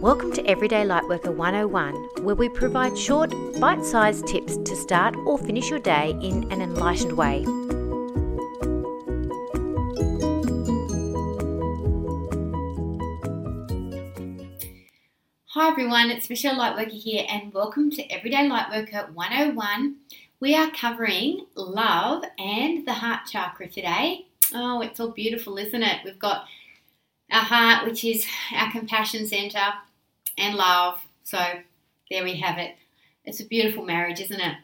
Welcome to Everyday Lightworker 101, where we provide short, bite sized tips to start or finish your day in an enlightened way. Hi everyone, it's Michelle Lightworker here, and welcome to Everyday Lightworker 101. We are covering love and the heart chakra today. Oh, it's all beautiful, isn't it? We've got our heart, which is our compassion center, and love. So there we have it. It's a beautiful marriage, isn't it?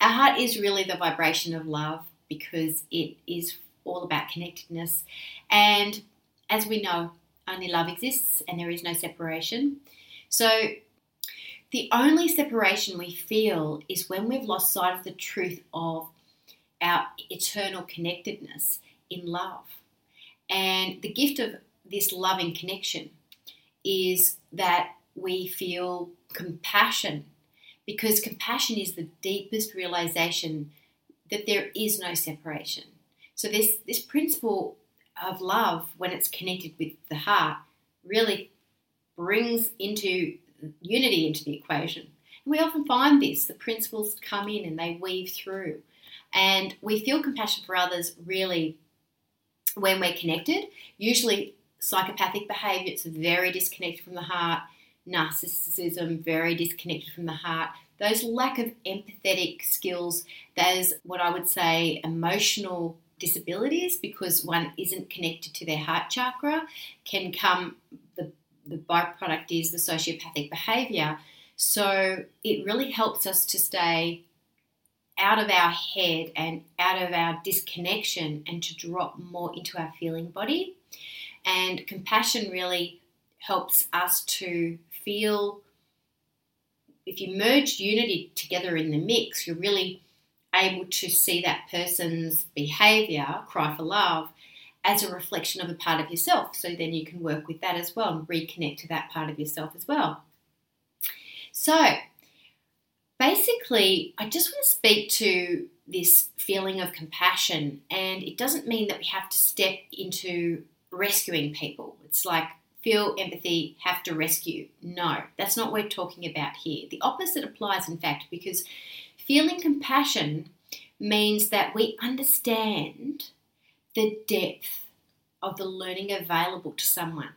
Our heart is really the vibration of love because it is all about connectedness. And as we know, only love exists and there is no separation. So the only separation we feel is when we've lost sight of the truth of our eternal connectedness in love. And the gift of this loving connection is that we feel compassion because compassion is the deepest realization that there is no separation. So this this principle of love when it's connected with the heart really brings into unity into the equation. And we often find this the principles come in and they weave through. And we feel compassion for others really when we're connected. Usually psychopathic behavior, it's very disconnected from the heart. Narcissism, very disconnected from the heart. Those lack of empathetic skills, those what I would say emotional disabilities because one isn't connected to their heart chakra can come the the byproduct is the sociopathic behavior. So it really helps us to stay out of our head and out of our disconnection and to drop more into our feeling body. And compassion really helps us to feel. If you merge unity together in the mix, you're really able to see that person's behavior, cry for love, as a reflection of a part of yourself. So then you can work with that as well and reconnect to that part of yourself as well. So basically, I just want to speak to this feeling of compassion, and it doesn't mean that we have to step into rescuing people. It's like feel empathy, have to rescue. No, that's not what we're talking about here. The opposite applies, in fact, because feeling compassion means that we understand the depth of the learning available to someone.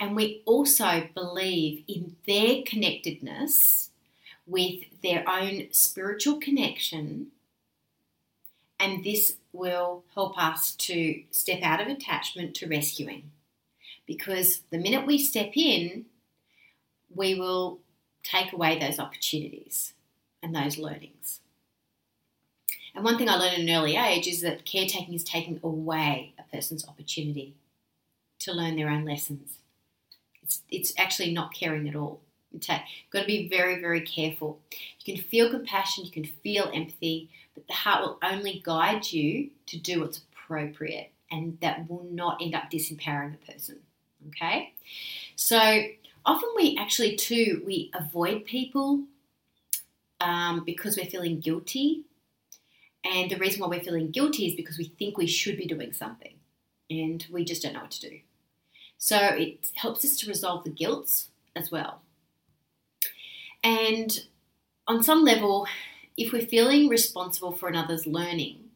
And we also believe in their connectedness with their own spiritual connection. And this will help us to step out of attachment to rescuing. Because the minute we step in, we will take away those opportunities and those learnings. And one thing I learned at an early age is that caretaking is taking away a person's opportunity to learn their own lessons. It's, it's actually not caring at all. You've got to be very, very careful. You can feel compassion, you can feel empathy, but the heart will only guide you to do what's appropriate, and that will not end up disempowering the person. Okay? So often we actually, too, we avoid people um, because we're feeling guilty. And the reason why we're feeling guilty is because we think we should be doing something and we just don't know what to do. So it helps us to resolve the guilt as well. And on some level, if we're feeling responsible for another's learning,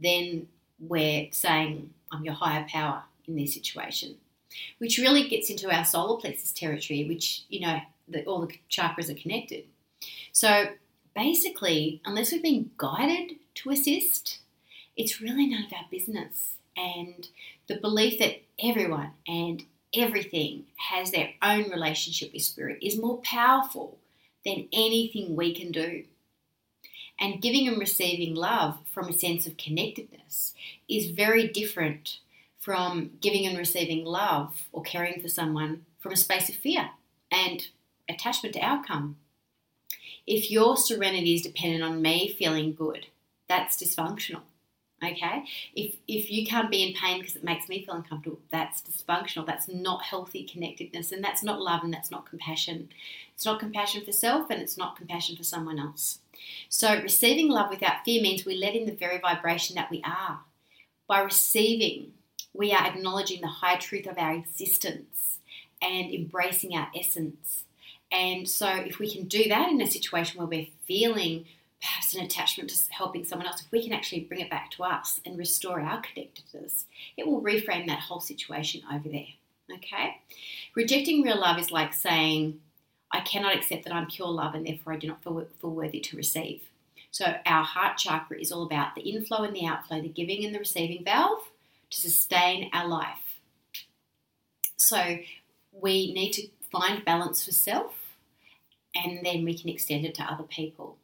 then we're saying, I'm your higher power in this situation, which really gets into our solar plexus territory, which, you know, the, all the chakras are connected. So basically, unless we've been guided to assist, it's really none of our business. And the belief that everyone and everything has their own relationship with spirit is more powerful than anything we can do. And giving and receiving love from a sense of connectedness is very different from giving and receiving love or caring for someone from a space of fear and attachment to outcome. If your serenity is dependent on me feeling good, that's dysfunctional. Okay? If if you can't be in pain because it makes me feel uncomfortable, that's dysfunctional. That's not healthy connectedness and that's not love and that's not compassion. It's not compassion for self and it's not compassion for someone else. So receiving love without fear means we let in the very vibration that we are. By receiving, we are acknowledging the high truth of our existence and embracing our essence. And so, if we can do that in a situation where we're feeling perhaps an attachment to helping someone else, if we can actually bring it back to us and restore our connectedness, it will reframe that whole situation over there. Okay? Rejecting real love is like saying, I cannot accept that I'm pure love and therefore I do not feel, worthy to receive. So, our heart chakra is all about the inflow and the outflow, the giving and the receiving valve to sustain our life. So, we need to find balance for self and then we can extend it to other people.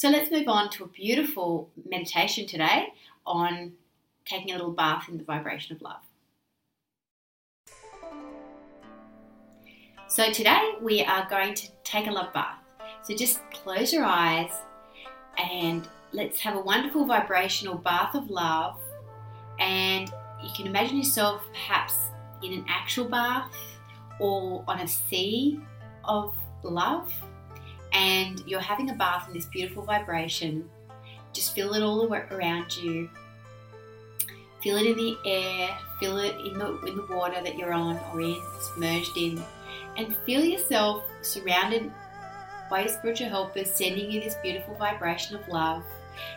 So, let's move on to a beautiful meditation today on taking a little bath in the vibration of love. So, today we are going to take a love bath. So, just close your eyes and let's have a wonderful vibrational bath of love. And you can imagine yourself perhaps in an actual bath or on a sea of love, and you're having a bath in this beautiful vibration. Just feel it all around you. Feel it in the air, feel it in the, in the water that you're on or in, submerged in, and feel yourself surrounded by your spiritual helpers sending you this beautiful vibration of love.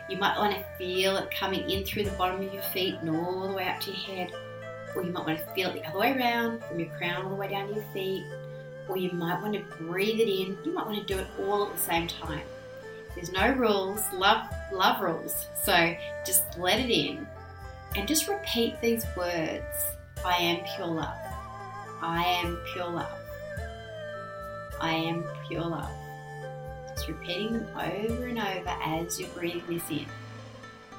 You might want to feel it coming in through the bottom of your feet and all the way up to your head. Or you might want to feel it the other way around from your crown all the way down to your feet. Or you might want to breathe it in. You might want to do it all at the same time. There's no rules, love love rules. So just let it in and just repeat these words. I am pure love. I am pure love. I am pure love. Just repeating them over and over as you're breathing this in.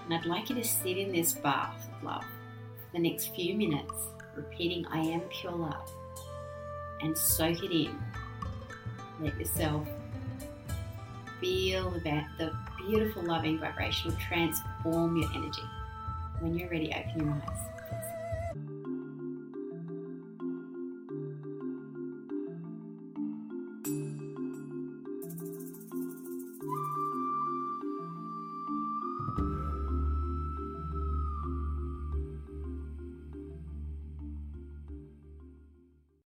And I'd like you to sit in this bath of love for the next few minutes, repeating, I am pure love, and soak it in. Let yourself feel the, the beautiful, loving vibration transform your energy. When you're ready, open your eyes.